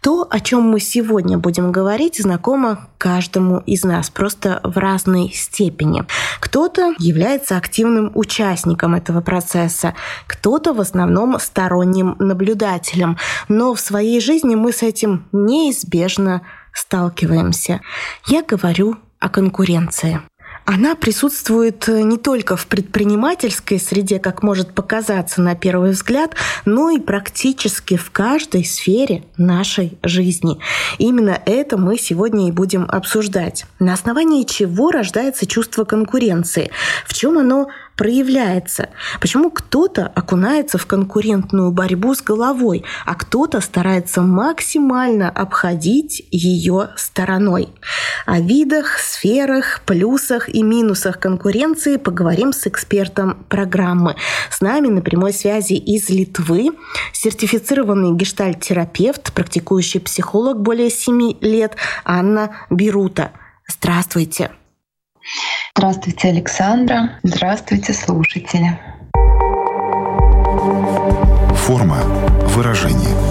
то, о чем мы сегодня будем говорить, знакомо каждому из нас, просто в разной степени. Кто-то является активным участником этого процесса, кто-то в основном сторонним наблюдателем, но в своей жизни мы с этим неизбежно сталкиваемся. Я говорю о конкуренции. Она присутствует э, не только в предпринимательской среде, как может показаться на первый взгляд, но и практически в каждой сфере нашей жизни. Именно это мы сегодня и будем обсуждать. На основании чего рождается чувство конкуренции? В чем оно проявляется? Почему кто-то окунается в конкурентную борьбу с головой, а кто-то старается максимально обходить ее стороной? О видах, сферах, плюсах и минусах конкуренции поговорим с экспертом программы. С нами на прямой связи из Литвы сертифицированный гештальт-терапевт, практикующий психолог более 7 лет Анна Бирута. Здравствуйте. Здравствуйте, Александра. Здравствуйте, слушатели. Форма выражения.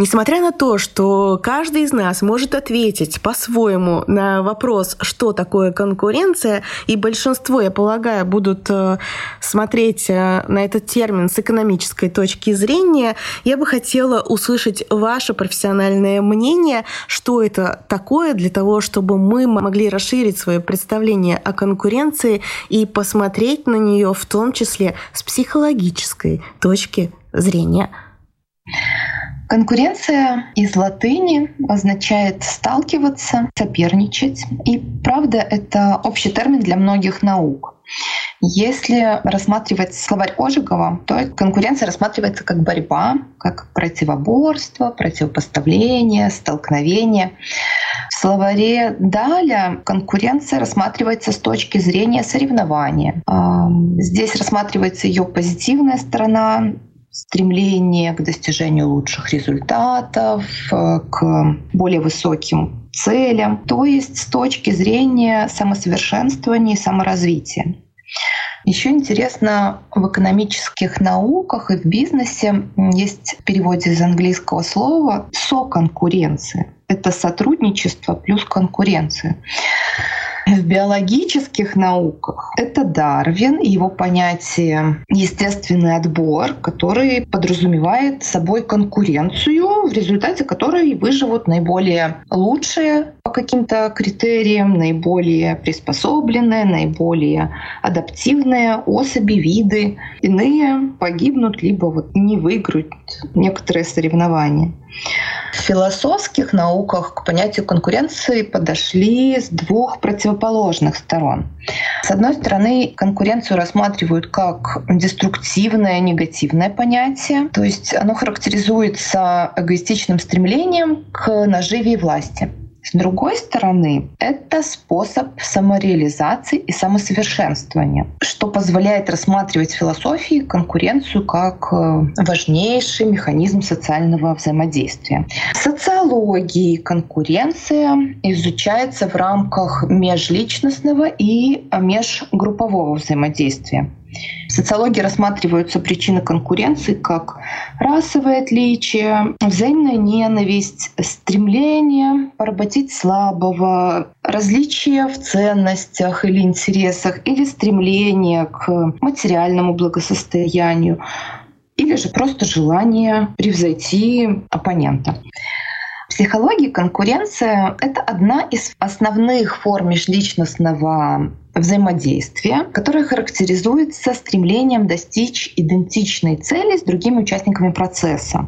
Несмотря на то, что каждый из нас может ответить по-своему на вопрос, что такое конкуренция, и большинство, я полагаю, будут э, смотреть э, на этот термин с экономической точки зрения, я бы хотела услышать ваше профессиональное мнение, что это такое для того, чтобы мы могли расширить свое представление о конкуренции и посмотреть на нее в том числе с психологической точки зрения. Конкуренция из латыни означает сталкиваться, соперничать. И правда, это общий термин для многих наук. Если рассматривать словарь Ожегова, то конкуренция рассматривается как борьба, как противоборство, противопоставление, столкновение. В словаре Даля конкуренция рассматривается с точки зрения соревнования. Здесь рассматривается ее позитивная сторона, стремление к достижению лучших результатов, э, к более высоким целям, то есть с точки зрения самосовершенствования и саморазвития. Еще интересно, в экономических науках и в бизнесе есть в переводе из английского слова «соконкуренция». Это сотрудничество плюс конкуренция. В биологических науках это Дарвин и его понятие естественный отбор, который подразумевает собой конкуренцию, в результате которой выживут наиболее лучшие по каким-то критериям, наиболее приспособленные, наиболее адаптивные особи, виды. Иные погибнут, либо вот не выиграют некоторые соревнования. В философских науках к понятию конкуренции подошли с двух противоположных сторон. С одной стороны, конкуренцию рассматривают как деструктивное, негативное понятие, то есть оно характеризуется эгоистичным стремлением к наживе и власти. С другой стороны, это способ самореализации и самосовершенствования, что позволяет рассматривать в философии конкуренцию как э, важнейший механизм социального взаимодействия. В социологии конкуренция изучается в рамках межличностного и межгруппового взаимодействия. В социологии рассматриваются причины конкуренции как расовое отличие, взаимная ненависть, стремление поработить слабого, различия в ценностях или интересах, или стремление к материальному благосостоянию, или же просто желание превзойти оппонента. Психологии конкуренция — это одна из основных форм межличностного взаимодействия, которое характеризуется стремлением достичь идентичной цели с другими участниками процесса.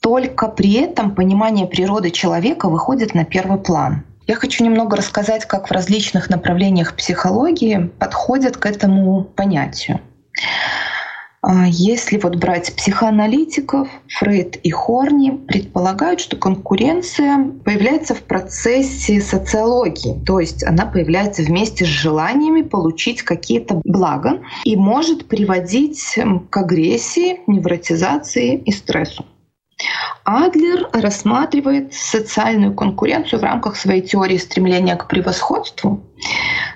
Только при этом понимание природы человека выходит на первый план. Я хочу немного рассказать, как в различных направлениях психологии подходят к этому понятию. А если вот брать психоаналитиков, Фрейд и Хорни предполагают, что конкуренция появляется в процессе социологии, то есть она появляется вместе с желаниями получить какие-то блага и может приводить к агрессии, невротизации и стрессу. Адлер рассматривает социальную конкуренцию в рамках своей теории стремления к превосходству,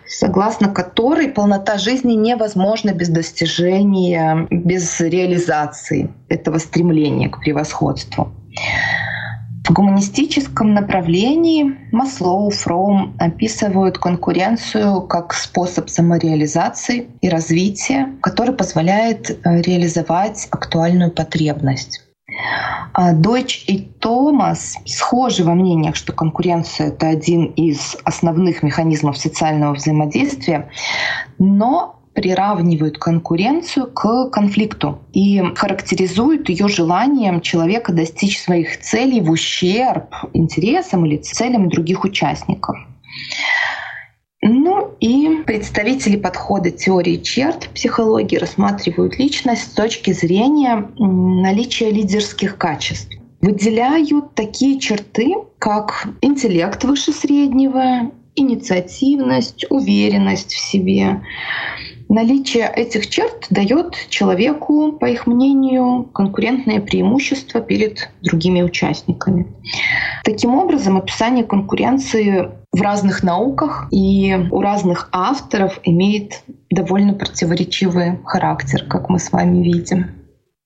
согласно которой полнота жизни невозможна без достижения, без реализации этого стремления к превосходству. В гуманистическом направлении Маслоу, Фром описывают конкуренцию как способ самореализации и развития, который позволяет э, реализовать актуальную потребность. А Дойч и Томас схожи во мнениях, что конкуренция — это один из основных механизмов социального взаимодействия, но приравнивают конкуренцию к конфликту и характеризуют ее желанием человека достичь своих целей в ущерб интересам или целям других участников. Ну и представители подхода теории черт психологии рассматривают личность с точки зрения наличия лидерских качеств. Выделяют такие черты, как интеллект выше среднего, инициативность, уверенность в себе, Наличие этих черт дает человеку, по их мнению, конкурентное преимущество перед другими участниками. Таким образом, описание конкуренции в разных науках и у разных авторов имеет довольно противоречивый характер, как мы с вами видим.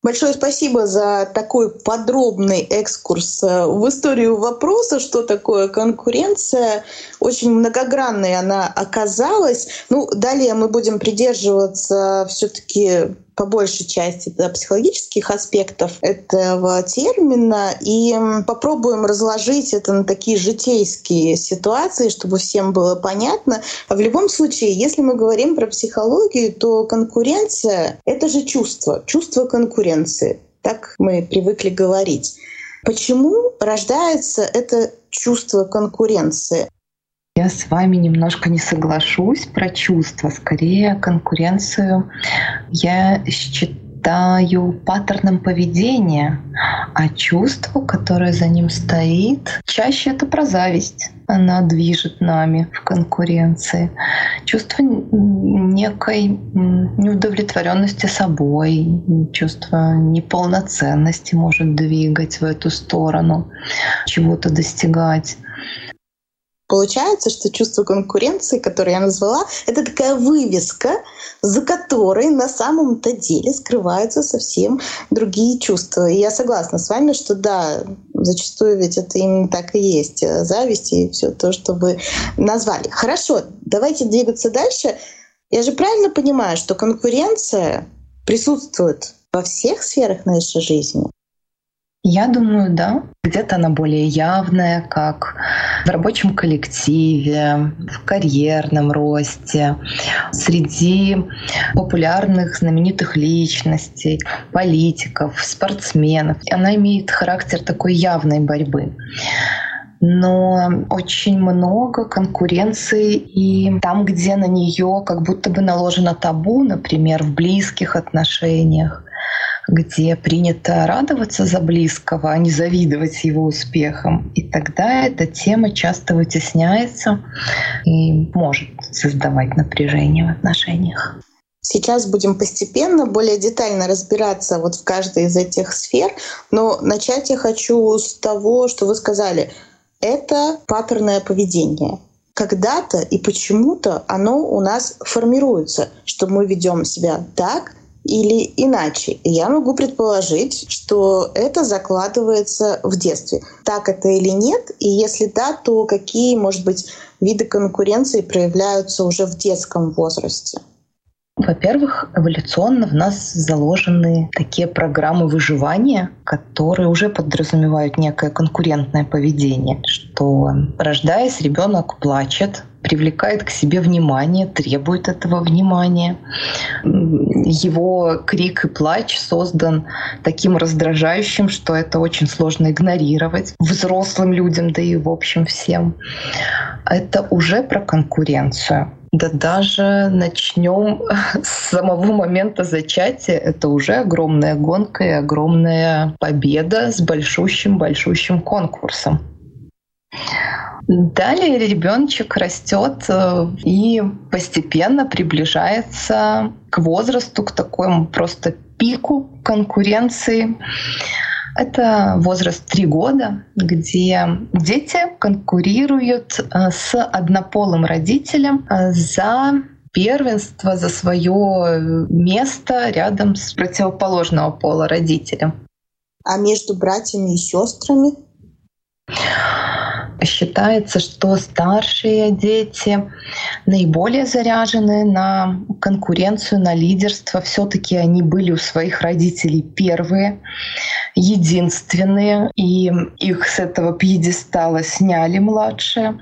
Большое спасибо за такой подробный экскурс э, в историю вопроса, что такое конкуренция. Очень многогранной она оказалась. Ну, далее мы будем придерживаться все-таки по большей части да, психологических аспектов этого термина и попробуем разложить это на такие житейские ситуации, чтобы всем было понятно. А в любом случае, если мы говорим про психологию, то конкуренция — это же чувство, чувство конкуренции. Так мы привыкли говорить. Почему рождается это чувство конкуренции? Я с вами немножко не соглашусь про чувства, скорее конкуренцию. Я считаю паттерном поведения, а чувство, которое за ним стоит, чаще это про зависть. Она движет нами в конкуренции. Чувство некой неудовлетворенности собой, чувство неполноценности может двигать в эту сторону, чего-то достигать. Получается, что чувство конкуренции, которое я назвала, это такая вывеска, за которой на самом-то деле скрываются совсем другие чувства. И я согласна с вами, что да, зачастую ведь это именно так и есть. Зависть и все то, что вы назвали. Хорошо, давайте двигаться дальше. Я же правильно понимаю, что конкуренция присутствует во всех сферах нашей жизни? Я думаю, да. Где-то она более явная, как в рабочем коллективе, в карьерном росте, среди популярных знаменитых личностей, политиков, спортсменов. Она имеет характер такой явной борьбы но очень много конкуренции и там, где на нее как будто бы наложено табу, например, в близких отношениях, где принято радоваться за близкого, а не завидовать его успехам. И тогда эта тема часто вытесняется и может создавать напряжение в отношениях. Сейчас будем постепенно, более детально разбираться вот в каждой из этих сфер, но начать я хочу с того, что вы сказали. Это паттерное поведение когда-то и почему-то оно у нас формируется, что мы ведем себя так, или иначе. я могу предположить, что это закладывается в детстве. Так это или нет? И если да, то какие, может быть, виды конкуренции проявляются уже в детском возрасте? Во-первых, эволюционно в нас заложены такие программы выживания, которые уже подразумевают некое конкурентное поведение, что рождаясь, ребенок плачет, привлекает к себе внимание, требует этого внимания. Его крик и плач создан таким раздражающим, что это очень сложно игнорировать взрослым людям, да и в общем всем. Это уже про конкуренцию. Да даже начнем с самого момента зачатия. Это уже огромная гонка и огромная победа с большущим-большущим конкурсом. Далее ребеночек растет э, и постепенно приближается к возрасту, к такому просто пику конкуренции. Это возраст 3 года, где дети конкурируют э, с однополым родителем э, за первенство, за свое место рядом с противоположного пола родителем. А между братьями и сестрами? Считается, что старшие дети наиболее заряжены на конкуренцию, на лидерство. Все-таки они были у своих родителей первые, единственные, и их с этого пьедестала сняли младшие.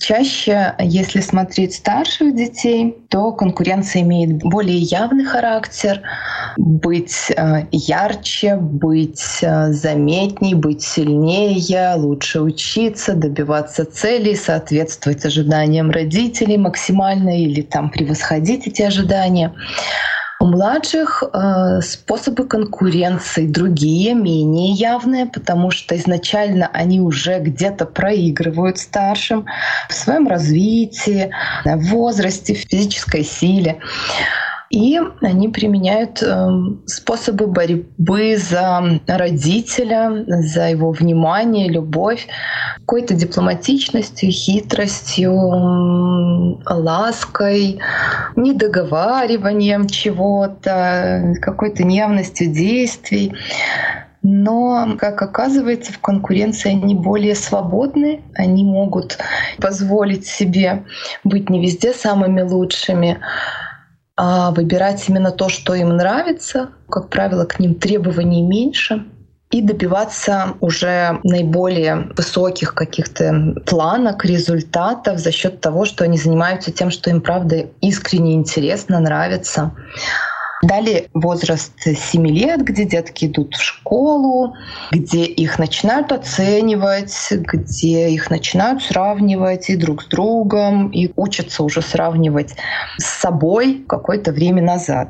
Чаще, если смотреть старших детей, то конкуренция имеет более явный характер, быть э, ярче, быть э, заметней, быть сильнее, лучше учиться, добиваться целей, соответствовать ожиданиям родителей максимально или там превосходить эти ожидания. У младших э, способы конкуренции другие, менее явные, потому что изначально они уже где-то проигрывают старшим в своем развитии, в возрасте, в физической силе. И они применяют эм, способы борьбы за родителя, за его внимание, любовь, какой-то дипломатичностью, хитростью, лаской, недоговариванием чего-то, какой-то неявностью действий. Но, как оказывается, в конкуренции они более свободны, они могут позволить себе быть не везде самыми лучшими, а выбирать именно то, что им нравится. Как правило, к ним требований меньше и добиваться уже наиболее высоких каких-то планок, результатов за счет того, что они занимаются тем, что им правда искренне интересно, нравится. Далее возраст 7 лет, где детки идут в школу, где их начинают оценивать, где их начинают сравнивать и друг с другом, и учатся уже сравнивать с собой какое-то время назад.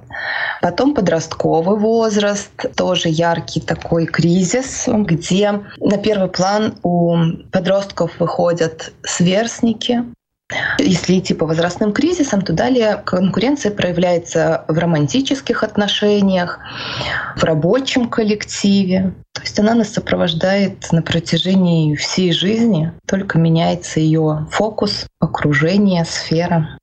Потом подростковый возраст, тоже яркий такой кризис, где на первый план у подростков выходят сверстники, если идти по возрастным кризисам, то далее конкуренция проявляется в романтических отношениях, в рабочем коллективе. То есть она нас сопровождает на протяжении всей жизни, только меняется ее фокус, окружение, сфера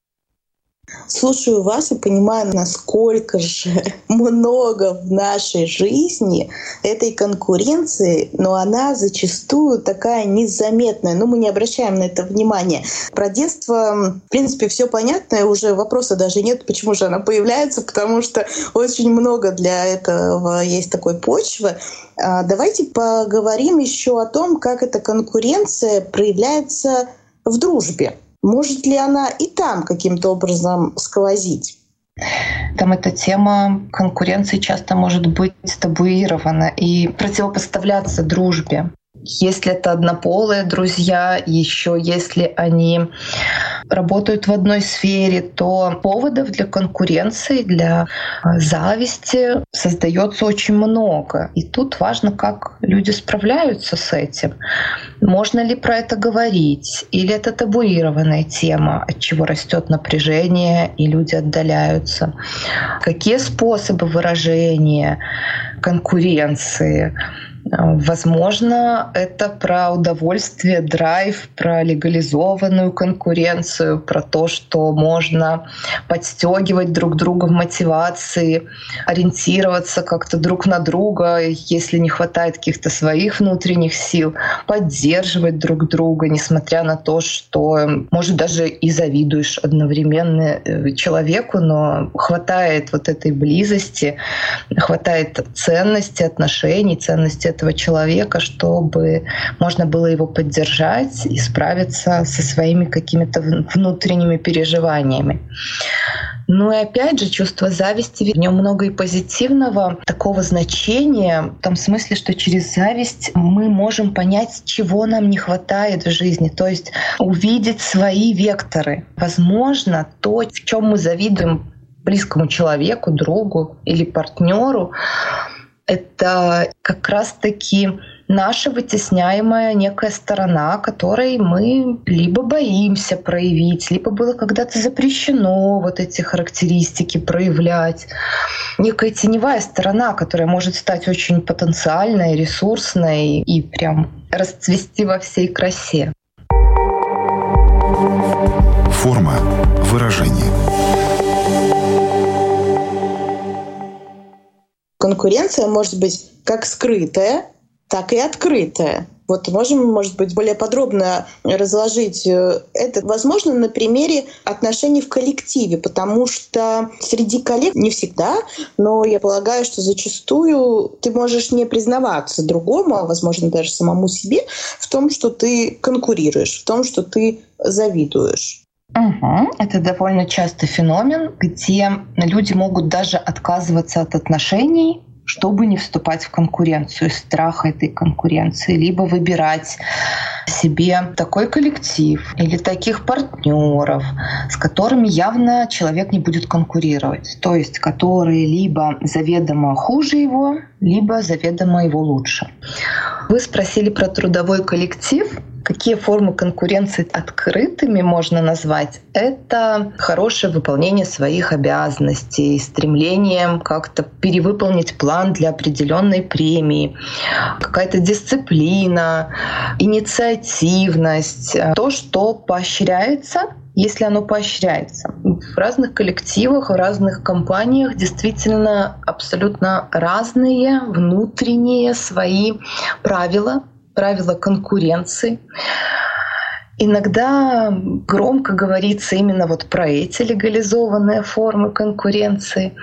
слушаю вас и понимаю, насколько же много в нашей жизни этой конкуренции, но она зачастую такая незаметная. Но мы не обращаем на это внимания. Про детство, в принципе, все понятно, и уже вопроса даже нет, почему же она появляется, потому что очень много для этого есть такой почвы. А давайте поговорим еще о том, как эта конкуренция проявляется в дружбе. Может ли она и там каким-то образом сквозить? Там эта тема конкуренции часто может быть табуирована и противопоставляться дружбе. Если это однополые друзья, еще если они работают в одной сфере, то поводов для конкуренции, для а, зависти создается очень много. И тут важно, как люди справляются с этим. Можно ли про это говорить? Или это табуированная тема, от чего растет напряжение и люди отдаляются? Какие способы выражения конкуренции? Возможно, это про удовольствие, драйв, про легализованную конкуренцию, про то, что можно подстегивать друг друга в мотивации, ориентироваться как-то друг на друга, если не хватает каких-то своих внутренних сил, поддерживать друг друга, несмотря на то, что, может, даже и завидуешь одновременно э, человеку, но хватает вот этой близости, хватает ценности отношений, ценности этого человека, чтобы можно было его поддержать и справиться со своими какими-то внутренними переживаниями. Ну и опять же, чувство зависти, в нем много и позитивного такого значения, в том смысле, что через зависть мы можем понять, чего нам не хватает в жизни, то есть увидеть свои векторы. Возможно, то, в чем мы завидуем близкому человеку, другу или партнеру, это как раз-таки наша вытесняемая некая сторона, которой мы либо боимся проявить, либо было когда-то запрещено вот эти характеристики проявлять. Некая теневая сторона, которая может стать очень потенциальной, ресурсной и прям расцвести во всей красе. Форма выражения. Конкуренция может быть как скрытая, так и открытая. Вот можем, может быть, более подробно разложить э, это, возможно, на примере отношений в коллективе, потому что среди коллег не всегда, но я полагаю, что зачастую ты можешь не признаваться другому, а, возможно, даже самому себе в том, что ты конкурируешь, в том, что ты завидуешь. Угу. Это довольно частый феномен, где люди могут даже отказываться от отношений, чтобы не вступать в конкуренцию, страх этой конкуренции, либо выбирать себе такой коллектив или таких партнеров, с которыми явно человек не будет конкурировать, то есть которые либо заведомо хуже его, либо заведомо его лучше. Вы спросили про трудовой коллектив. Какие формы конкуренции открытыми можно назвать? Это хорошее выполнение своих обязанностей, стремление как-то перевыполнить план для определенной премии, какая-то дисциплина, инициативность, то, что поощряется если оно поощряется. В разных коллективах, в разных компаниях действительно абсолютно разные внутренние свои правила, правила конкуренции. Иногда громко говорится именно вот про эти легализованные формы конкуренции,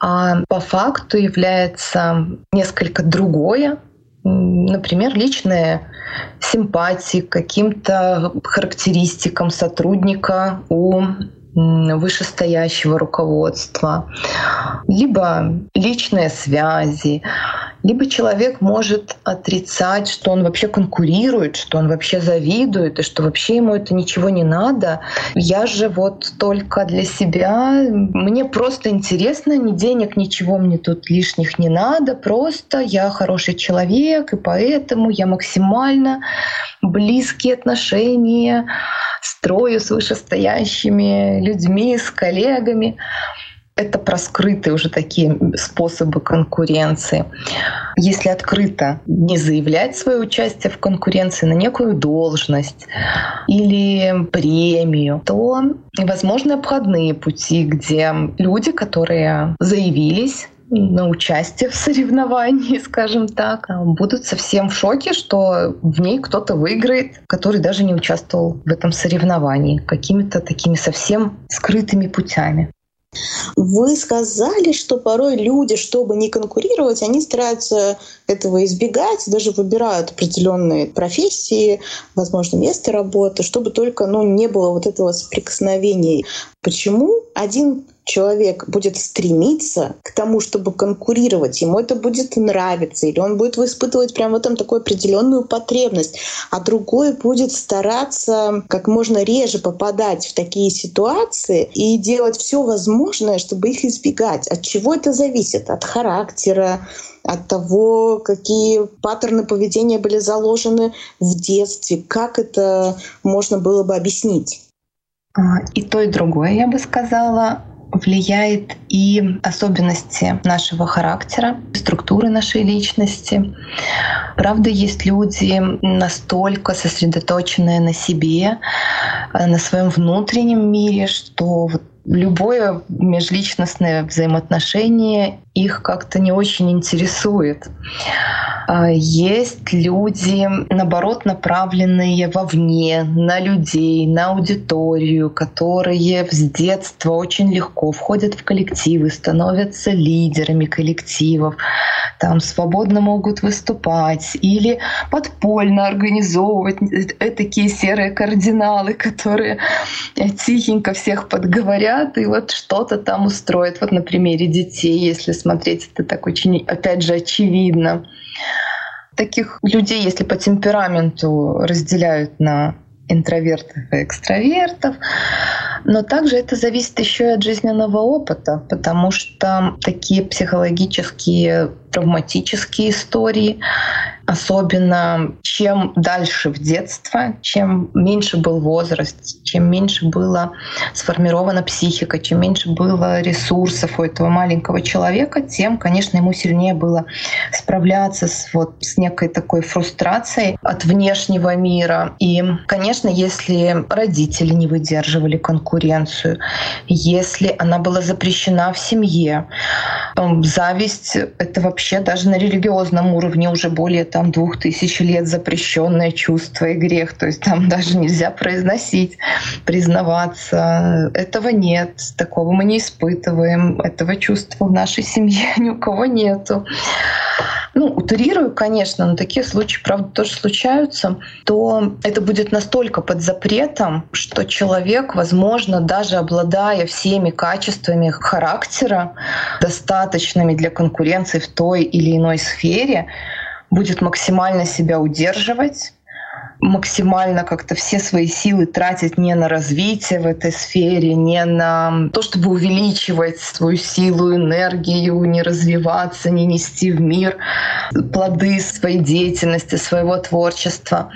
а по факту является несколько другое, например, личные симпатии к каким-то характеристикам сотрудника у вышестоящего руководства, либо личные связи, либо человек может отрицать, что он вообще конкурирует, что он вообще завидует, и что вообще ему это ничего не надо. Я же вот только для себя, мне просто интересно, ни денег, ничего мне тут лишних не надо, просто я хороший человек, и поэтому я максимально близкие отношения строю с вышестоящими людьми, с коллегами. Это про скрытые уже такие способы конкуренции. Если открыто не заявлять свое участие в конкуренции на некую должность или премию, то возможны обходные пути, где люди, которые заявились на участие в соревновании, скажем так, будут совсем в шоке, что в ней кто-то выиграет, который даже не участвовал в этом соревновании какими-то такими совсем скрытыми путями. Вы сказали, что порой люди, чтобы не конкурировать, они стараются этого избегать, даже выбирают определенные профессии, возможно, место работы, чтобы только ну, не было вот этого соприкосновения. Почему один человек будет стремиться к тому, чтобы конкурировать, ему это будет нравиться, или он будет испытывать прямо в этом такую определенную потребность, а другой будет стараться как можно реже попадать в такие ситуации и делать все возможное, чтобы их избегать. От чего это зависит? От характера, от того, какие паттерны поведения были заложены в детстве, как это можно было бы объяснить. А, и то, и другое, я бы сказала влияет и особенности нашего характера, структуры нашей личности. Правда, есть люди настолько сосредоточенные на себе, э, на своем внутреннем мире, что вот любое межличностное взаимоотношение их как-то не очень интересует. А, есть люди, наоборот, направленные вовне, на людей, на аудиторию, которые с детства очень легко входят в коллективы, становятся лидерами коллективов, там свободно могут выступать или подпольно организовывать такие серые кардиналы, которые тихенько всех подговорят и вот что-то там устроят. Вот на примере детей, если смотреть, это так очень, опять же, очевидно. Таких людей, если по темпераменту разделяют на интровертов и экстравертов. Но также это зависит еще и от жизненного опыта, потому что такие психологические травматические истории Особенно чем дальше в детство, чем меньше был возраст, чем меньше была сформирована психика, чем меньше было ресурсов у этого маленького человека, тем, конечно, ему сильнее было справляться с, вот, с некой такой фрустрацией от внешнего мира. И, конечно, если родители не выдерживали конкуренцию, если она была запрещена в семье, зависть — это вообще даже на религиозном уровне уже более там двух тысяч лет запрещенное чувство и грех. То есть там даже нельзя произносить, признаваться. Этого нет, такого мы не испытываем. Этого чувства в нашей семье ни у кого нету ну, утрирую, конечно, но такие случаи, правда, тоже случаются, то это будет настолько под запретом, что человек, возможно, даже обладая всеми качествами характера, достаточными для конкуренции в той или иной сфере, будет максимально себя удерживать, максимально как-то все свои силы тратить не на развитие в этой сфере, не на то, чтобы увеличивать свою силу, энергию, не развиваться, не нести в мир плоды своей деятельности, своего творчества.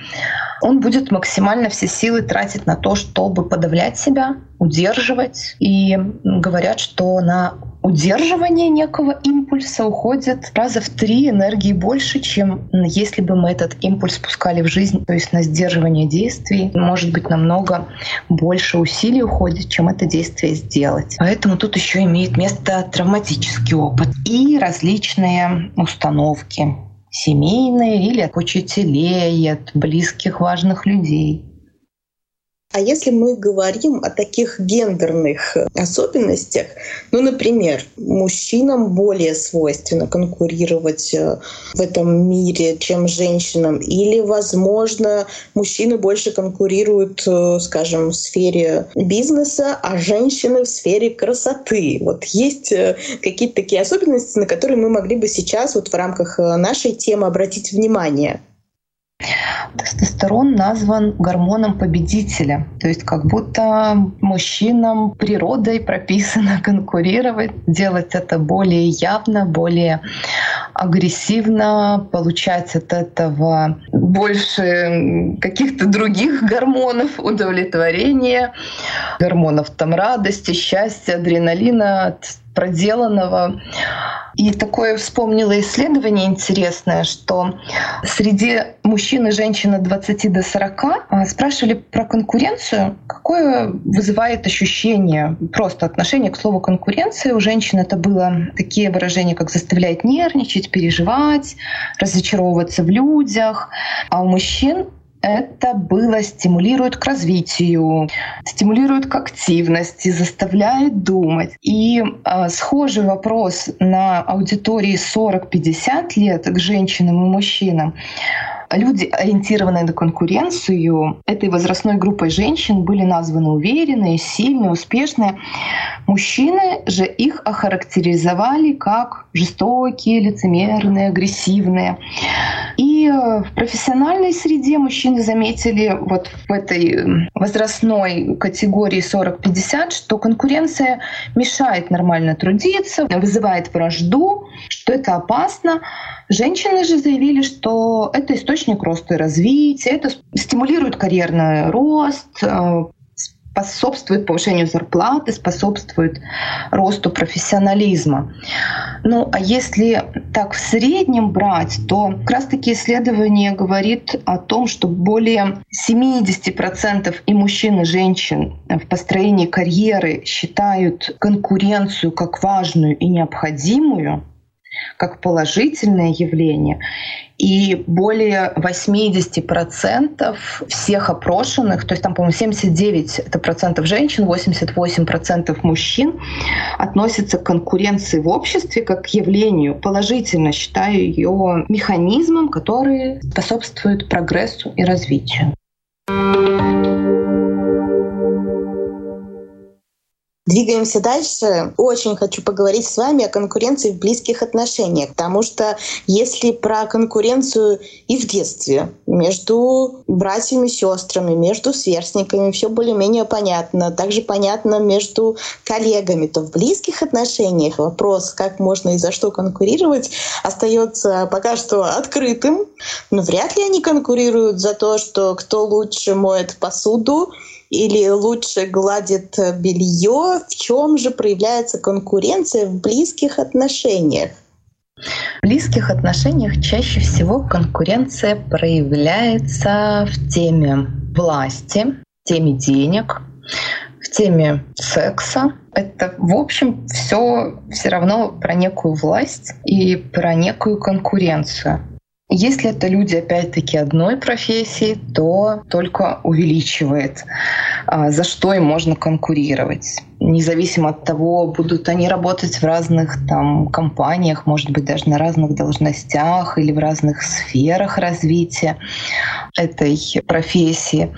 Он будет максимально все силы тратить на то, чтобы подавлять себя, удерживать. И говорят, что на удерживание некого импульса уходит раза в три энергии больше, чем если бы мы этот импульс пускали в жизнь. То есть на сдерживание действий может быть намного больше усилий уходит, чем это действие сделать. Поэтому тут еще имеет место травматический опыт и различные установки семейные или от учителей, от близких важных людей. А если мы говорим о таких гендерных особенностях, ну, например, мужчинам более свойственно конкурировать э, в этом мире, чем женщинам, или, возможно, мужчины больше конкурируют, э, скажем, в сфере бизнеса, а женщины в сфере красоты. Вот есть э, какие-то такие особенности, на которые мы могли бы сейчас вот в рамках нашей темы обратить внимание. Тестостерон назван гормоном победителя. То есть как будто мужчинам природой прописано конкурировать, делать это более явно, более агрессивно, получать от этого больше каких-то других гормонов удовлетворения, гормонов там радости, счастья, адреналина от проделанного. И такое вспомнила исследование интересное, что среди мужчин и женщин от 20 до 40 а, спрашивали про конкуренцию, какое вызывает ощущение, просто отношение к слову конкуренция. У женщин это было такие выражения, как заставляет нервничать, переживать, разочаровываться в людях. А у мужчин это было стимулирует к развитию, стимулирует к активности, заставляет думать. И э, схожий вопрос на аудитории 40-50 лет к женщинам и мужчинам Люди, ориентированные на конкуренцию, этой возрастной группой женщин были названы уверенные, сильные, успешные. Мужчины же их охарактеризовали как жестокие, лицемерные, агрессивные. И в профессиональной среде мужчины заметили вот в этой возрастной категории 40-50, что конкуренция мешает нормально трудиться, вызывает вражду, что это опасно. Женщины же заявили, что это источник роста и развития, это стимулирует карьерный рост, э, способствует повышению зарплаты, способствует росту профессионализма. Ну, а если так в среднем брать, то как раз-таки исследование говорит о том, что более 70% и мужчин, и женщин в построении карьеры считают конкуренцию как важную и необходимую, как положительное явление. И более 80% всех опрошенных, то есть там, по-моему, 79 это процентов женщин, 88 процентов мужчин, относятся к конкуренции в обществе как к явлению. Положительно считаю ее механизмом, который способствует прогрессу и развитию. Двигаемся дальше. Очень хочу поговорить с вами о конкуренции в близких отношениях, потому что если про конкуренцию и в детстве между братьями, сестрами, между сверстниками все более-менее понятно, также понятно между коллегами, то в близких отношениях вопрос, как можно и за что конкурировать, остается пока что открытым. Но вряд ли они конкурируют за то, что кто лучше моет посуду, или лучше гладит белье, в чем же проявляется конкуренция в близких отношениях? В близких отношениях чаще всего конкуренция проявляется в теме власти, в теме денег, в теме секса. Это, в общем, все все равно про некую власть и про некую конкуренцию. Если это люди, опять-таки, одной профессии, то только увеличивает, а, за что им можно конкурировать. Независимо от того, будут они работать в разных там, компаниях, может быть, даже на разных должностях или в разных сферах развития этой профессии.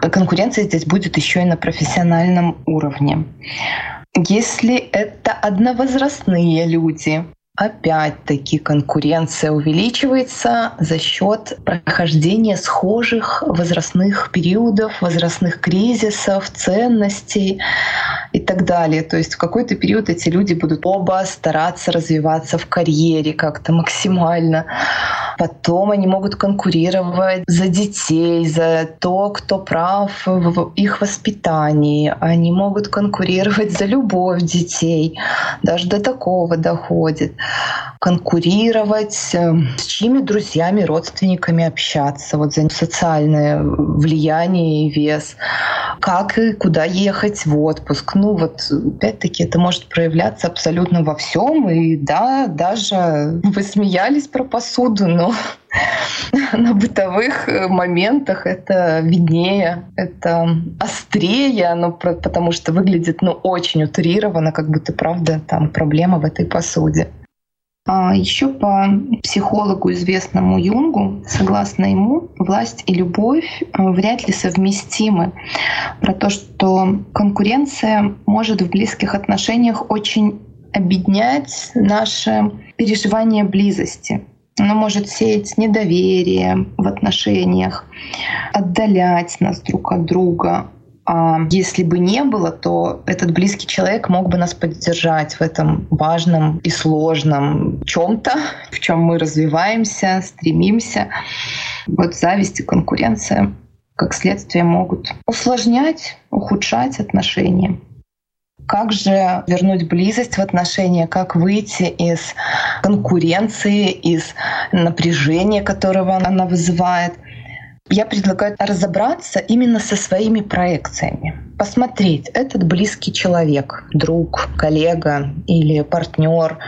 Конкуренция здесь будет еще и на профессиональном уровне. Если это одновозрастные люди, Опять-таки конкуренция увеличивается за счет прохождения схожих возрастных периодов, возрастных кризисов, ценностей и так далее. То есть в какой-то период эти люди будут оба стараться развиваться в карьере как-то максимально. Потом они могут конкурировать за детей, за то, кто прав в их воспитании. Они могут конкурировать за любовь детей. Даже до такого доходит конкурировать, э, с чьими друзьями, родственниками общаться, вот за социальное влияние и вес, как и куда ехать в отпуск. Ну вот, опять-таки, это может проявляться абсолютно во всем. И да, даже вы смеялись про посуду, но на бытовых э, моментах это виднее, это острее, но потому что выглядит ну, очень утрированно, как будто правда там проблема в этой посуде. А еще по психологу известному Юнгу, согласно ему, власть и любовь э, вряд ли совместимы. Про то, что конкуренция может в близких отношениях очень объединять наше переживание близости. Она может сеять недоверие в отношениях, отдалять нас друг от друга, если бы не было, то этот близкий человек мог бы нас поддержать в этом важном и сложном чем-то, в чем мы развиваемся, стремимся. Вот зависть и конкуренция, как следствие, могут усложнять, ухудшать отношения. Как же вернуть близость в отношения, как выйти из конкуренции, из напряжения, которого она вызывает — я предлагаю разобраться именно со своими проекциями. Посмотреть, этот близкий человек, друг, коллега или партнер,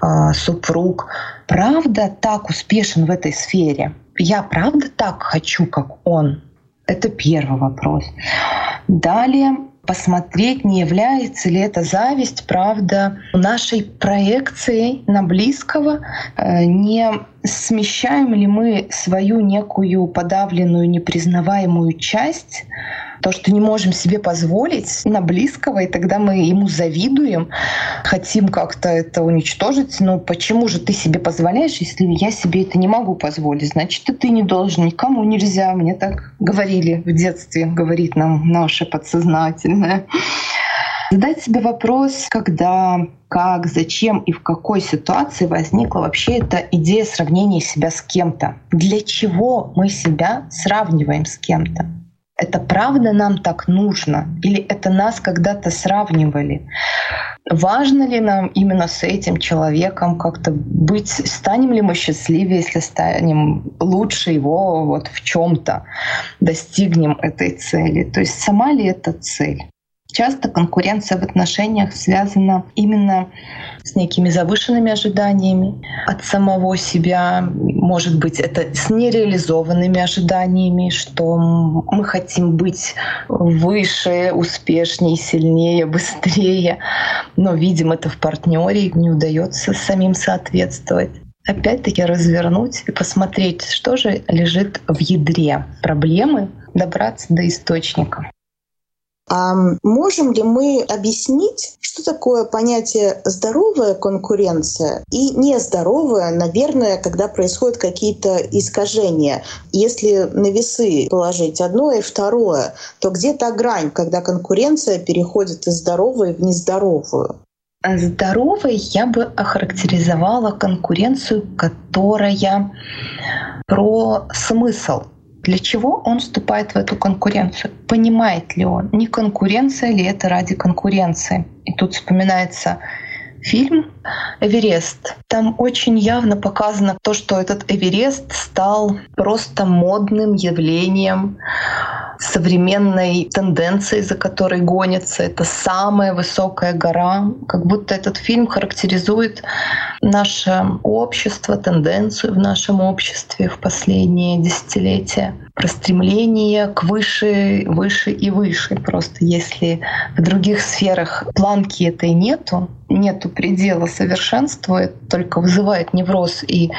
а, супруг, правда так успешен в этой сфере? Я правда так хочу, как он? Это первый вопрос. Далее посмотреть, не является ли эта зависть, правда, нашей проекцией на близкого, э, не смещаем ли мы свою некую подавленную, непризнаваемую часть то, что не можем себе позволить на близкого, и тогда мы ему завидуем, хотим как-то это уничтожить. Но почему же ты себе позволяешь, если я себе это не могу позволить? Значит, и ты не должен, никому нельзя. Мне так говорили в детстве, говорит нам наше подсознательное. Задать себе вопрос, когда, как, зачем и в какой ситуации возникла вообще эта идея сравнения себя с кем-то. Для чего мы себя сравниваем с кем-то? Это правда нам так нужно? Или это нас когда-то сравнивали? Важно ли нам именно с этим человеком как-то быть? Станем ли мы счастливее, если станем лучше его вот в чем-то, достигнем этой цели? То есть сама ли это цель? Часто конкуренция в отношениях связана именно с некими завышенными ожиданиями от самого себя. Может быть, это с нереализованными ожиданиями, что мы хотим быть выше, успешнее, сильнее, быстрее, но видим это в партнере, не удается самим соответствовать опять-таки развернуть и посмотреть, что же лежит в ядре проблемы, добраться до источника. А можем ли мы объяснить, что такое понятие здоровая конкуренция и нездоровая, наверное, когда происходят какие-то искажения? Если на весы положить одно и второе, то где та грань, когда конкуренция переходит из здоровой в нездоровую? Здоровой я бы охарактеризовала конкуренцию, которая про смысл, для чего он вступает в эту конкуренцию? Понимает ли он, не конкуренция ли это ради конкуренции? И тут вспоминается фильм «Эверест». Там очень явно показано то, что этот Эверест стал просто модным явлением, современной тенденцией, за которой гонится. Это самая высокая гора. Как будто этот фильм характеризует наше общество, тенденцию в нашем обществе в последние десятилетия про стремление к выше, выше и выше. Просто если в других сферах планки этой нету, нету предела совершенства, это только вызывает невроз и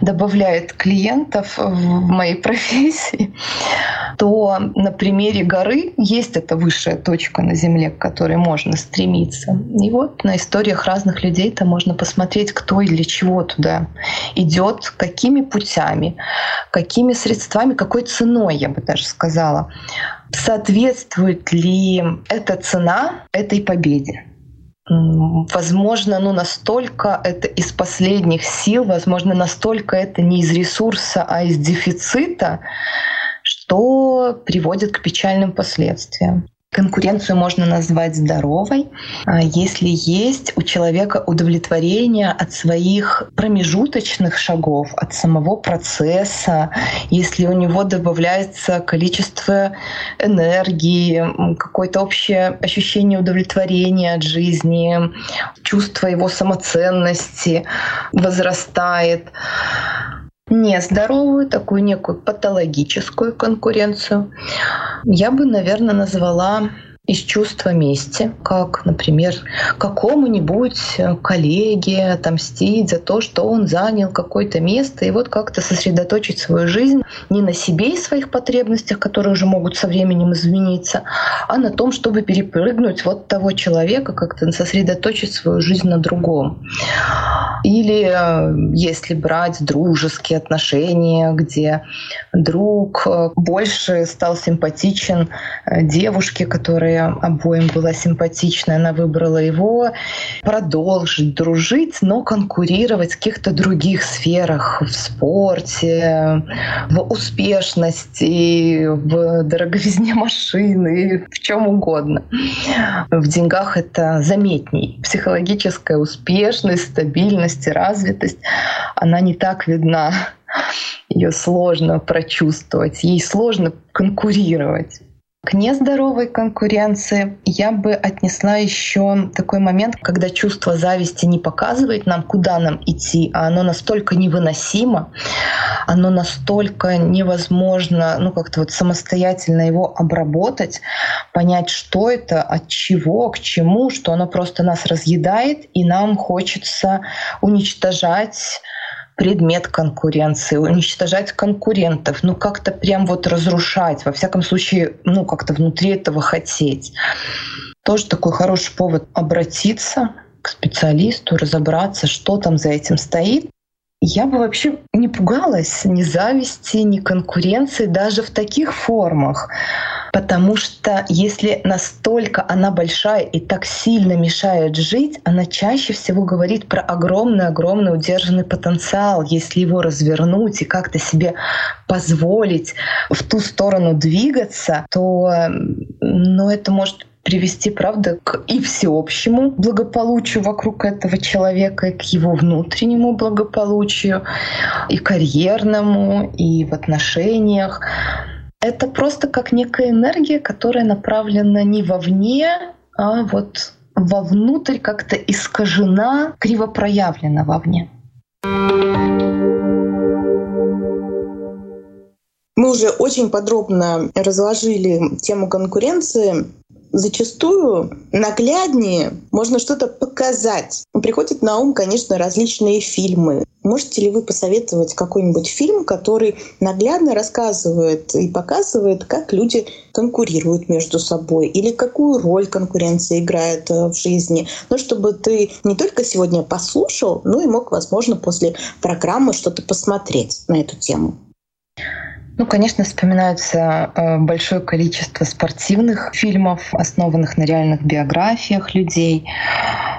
добавляет клиентов в моей профессии, то на примере горы есть эта высшая точка на Земле, к которой можно стремиться. И вот на историях разных людей-то можно посмотреть, кто и для чего туда идет, какими путями, какими средствами, какой ценой, я бы даже сказала. Соответствует ли эта цена этой победе? Возможно, ну настолько это из последних сил, возможно, настолько это не из ресурса, а из дефицита, что приводит к печальным последствиям. Конкуренцию можно назвать здоровой, а если есть у человека удовлетворение от своих промежуточных шагов, от самого процесса, если у него добавляется количество энергии, какое-то общее ощущение удовлетворения от жизни, чувство его самоценности возрастает нездоровую, такую некую патологическую конкуренцию, я бы, наверное, назвала из чувства мести, как, например, какому-нибудь коллеге отомстить за то, что он занял какое-то место, и вот как-то сосредоточить свою жизнь не на себе и своих потребностях, которые уже могут со временем измениться, а на том, чтобы перепрыгнуть вот того человека, как-то сосредоточить свою жизнь на другом. Или э, если брать дружеские отношения, где друг э, больше стал симпатичен э, девушке, которая обоим была симпатична, она выбрала его, продолжить дружить, но конкурировать в каких-то других сферах, в спорте, в успешности, в дороговизне машины, в чем угодно. В деньгах это заметней. Психологическая успешность, стабильность и развитость, она не так видна. Ее сложно прочувствовать, ей сложно конкурировать. К нездоровой конкуренции я бы отнесла еще такой момент, когда чувство зависти не показывает нам, куда нам идти, а оно настолько невыносимо, оно настолько невозможно, ну как-то вот самостоятельно его обработать, понять, что это, от чего, к чему, что оно просто нас разъедает, и нам хочется уничтожать предмет конкуренции, уничтожать конкурентов, ну как-то прям вот разрушать, во всяком случае, ну как-то внутри этого хотеть. Тоже такой хороший повод обратиться к специалисту, разобраться, что там за этим стоит. Я бы вообще не пугалась ни зависти, ни конкуренции даже в таких формах. Потому что если настолько она большая и так сильно мешает жить, она чаще всего говорит про огромный-огромный удержанный потенциал. Если его развернуть и как-то себе позволить в ту сторону двигаться, то ну, это может привести, правда, к и всеобщему благополучию вокруг этого человека, и к его внутреннему благополучию, и карьерному, и в отношениях. Это просто как некая энергия, которая направлена не вовне, а вот вовнутрь как-то искажена, криво проявлена вовне. Мы уже очень подробно разложили тему конкуренции зачастую нагляднее можно что-то показать. Приходят на ум, конечно, различные фильмы. Можете ли вы посоветовать какой-нибудь фильм, который наглядно рассказывает и показывает, как люди конкурируют между собой или какую роль конкуренция играет э, в жизни? Ну, чтобы ты не только сегодня послушал, но и мог, возможно, после программы что-то посмотреть на эту тему. Ну, конечно, вспоминаются э, большое количество спортивных фильмов, основанных на реальных биографиях людей.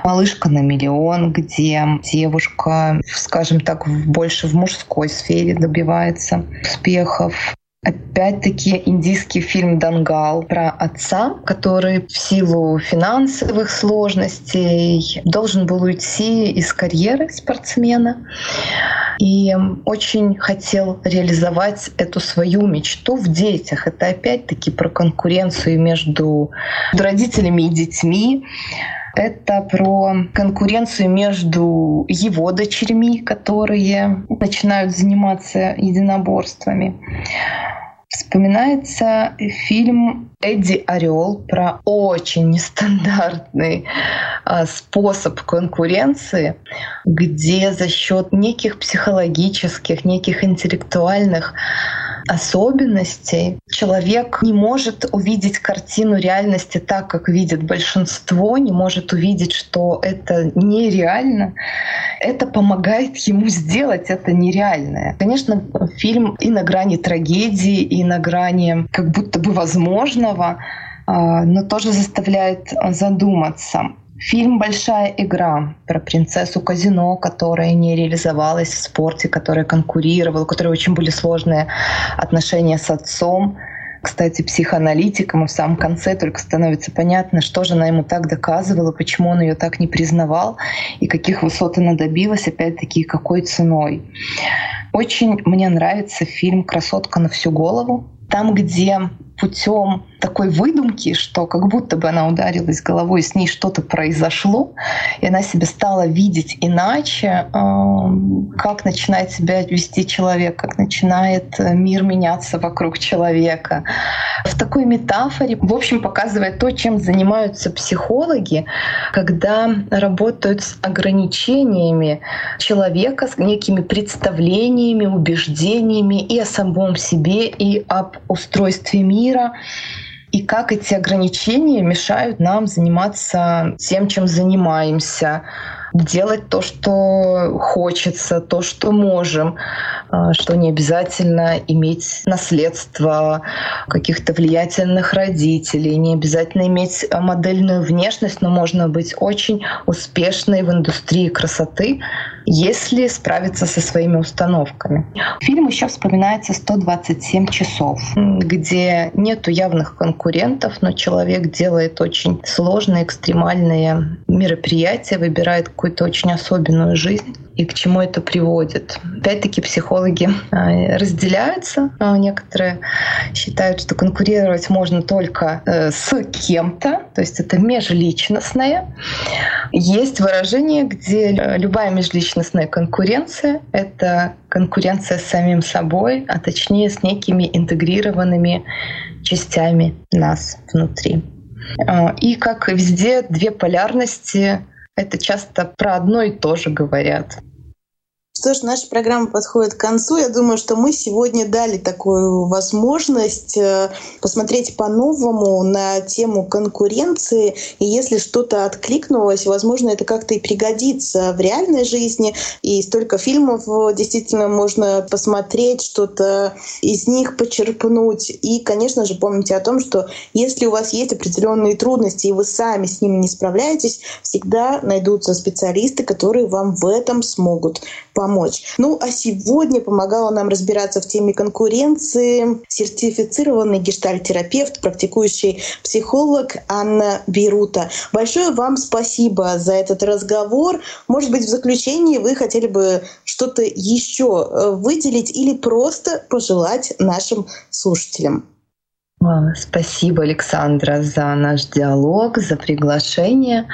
«Малышка на миллион», где девушка, скажем так, больше в мужской сфере добивается успехов. Опять-таки индийский фильм «Дангал» про отца, который в силу финансовых сложностей должен был уйти из карьеры спортсмена и очень хотел реализовать эту свою мечту в детях. Это опять-таки про конкуренцию между родителями и детьми. Это про конкуренцию между его дочерьми, которые начинают заниматься единоборствами. Вспоминается фильм Эдди Орел про очень нестандартный а, способ конкуренции, где за счет неких психологических, неких интеллектуальных особенностей человек не может увидеть картину реальности так, как видит большинство, не может увидеть, что это нереально. Это помогает ему сделать это нереальное. Конечно, фильм и на грани трагедии, и на грани как будто бы возможного, а, но тоже заставляет задуматься. Фильм «Большая игра» про принцессу казино, которая не реализовалась в спорте, которая конкурировала, у которой очень были сложные отношения с отцом. Кстати, психоаналитиком, и в самом конце только становится понятно, что же она ему так доказывала, почему он ее так не признавал, и каких высот она добилась, опять-таки, какой ценой. Очень мне нравится фильм «Красотка на всю голову», там, где путем такой выдумки, что как будто бы она ударилась головой, с ней что-то произошло, и она себя стала видеть иначе, как начинает себя вести человек, как начинает э, мир меняться вокруг человека. В такой метафоре, в общем, показывает то, чем занимаются психологи, когда работают с ограничениями человека, с некими представлениями, убеждениями и о самом себе, и об устройстве мира и как эти ограничения мешают нам заниматься тем, чем занимаемся, делать то, что хочется, то, что можем, а, что не обязательно иметь наследство каких-то влиятельных родителей, не обязательно иметь модельную внешность, но можно быть очень успешной в индустрии красоты, если справиться со своими установками. Фильм еще вспоминается «127 часов», где нету явных конкурентов, но человек делает очень сложные, экстремальные мероприятия, выбирает какую-то очень особенную жизнь и к чему это приводит. Опять-таки психологи а, разделяются. А, некоторые считают, что конкурировать можно только э, с кем-то, то есть это межличностное. Есть выражение, где любая межличностная конкуренция — это конкуренция с самим собой, а точнее с некими интегрированными частями нас внутри. А, и как везде, две полярности — это часто про одно и то же говорят. Что ж, наша программа подходит к концу. Я думаю, что мы сегодня дали такую возможность э, посмотреть по-новому на тему конкуренции. И если что-то откликнулось, возможно, это как-то и пригодится в реальной жизни. И столько фильмов э, действительно можно посмотреть, что-то из них почерпнуть. И, конечно же, помните о том, что если у вас есть определенные трудности, и вы сами с ними не справляетесь, всегда найдутся специалисты, которые вам в этом смогут помочь. Ну, а сегодня помогала нам разбираться в теме конкуренции сертифицированный гештальтерапевт, практикующий психолог Анна Бирута. Большое вам спасибо за этот разговор. Может быть, в заключении вы хотели бы что-то еще э, выделить или просто пожелать нашим слушателям? Спасибо, Александра, за наш диалог, за приглашение.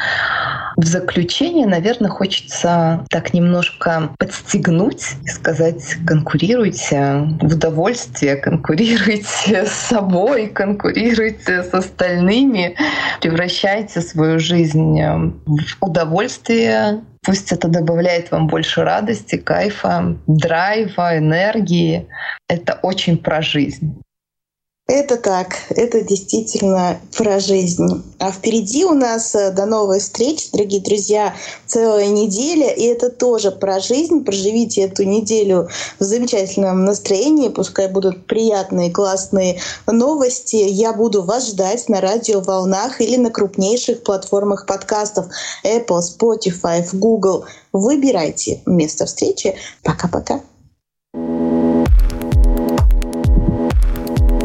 В заключение, наверное, хочется так немножко подстегнуть и сказать, конкурируйте в удовольствие, конкурируйте с собой, конкурируйте с остальными, превращайте свою жизнь в удовольствие, Пусть это добавляет вам больше радости, кайфа, драйва, энергии. Это очень про жизнь. Это так, это действительно про жизнь. А впереди у нас э, до новой встречи, дорогие друзья, целая неделя, и это тоже про жизнь. Проживите эту неделю в замечательном настроении, пускай будут приятные, классные новости. Я буду вас ждать на радио волнах или на крупнейших платформах подкастов Apple, Spotify, Google. Выбирайте место встречи. Пока-пока.